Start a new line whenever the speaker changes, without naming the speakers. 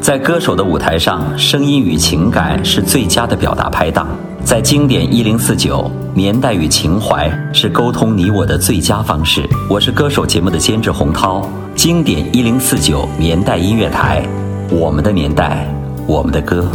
在歌手的舞台上声音与情感是最佳的表达拍档。在经典一零四九年代与情怀是沟通你我的最佳方式。我是歌手节目的监制洪涛。经典一零四九年代音乐台。我们的年代我们的歌。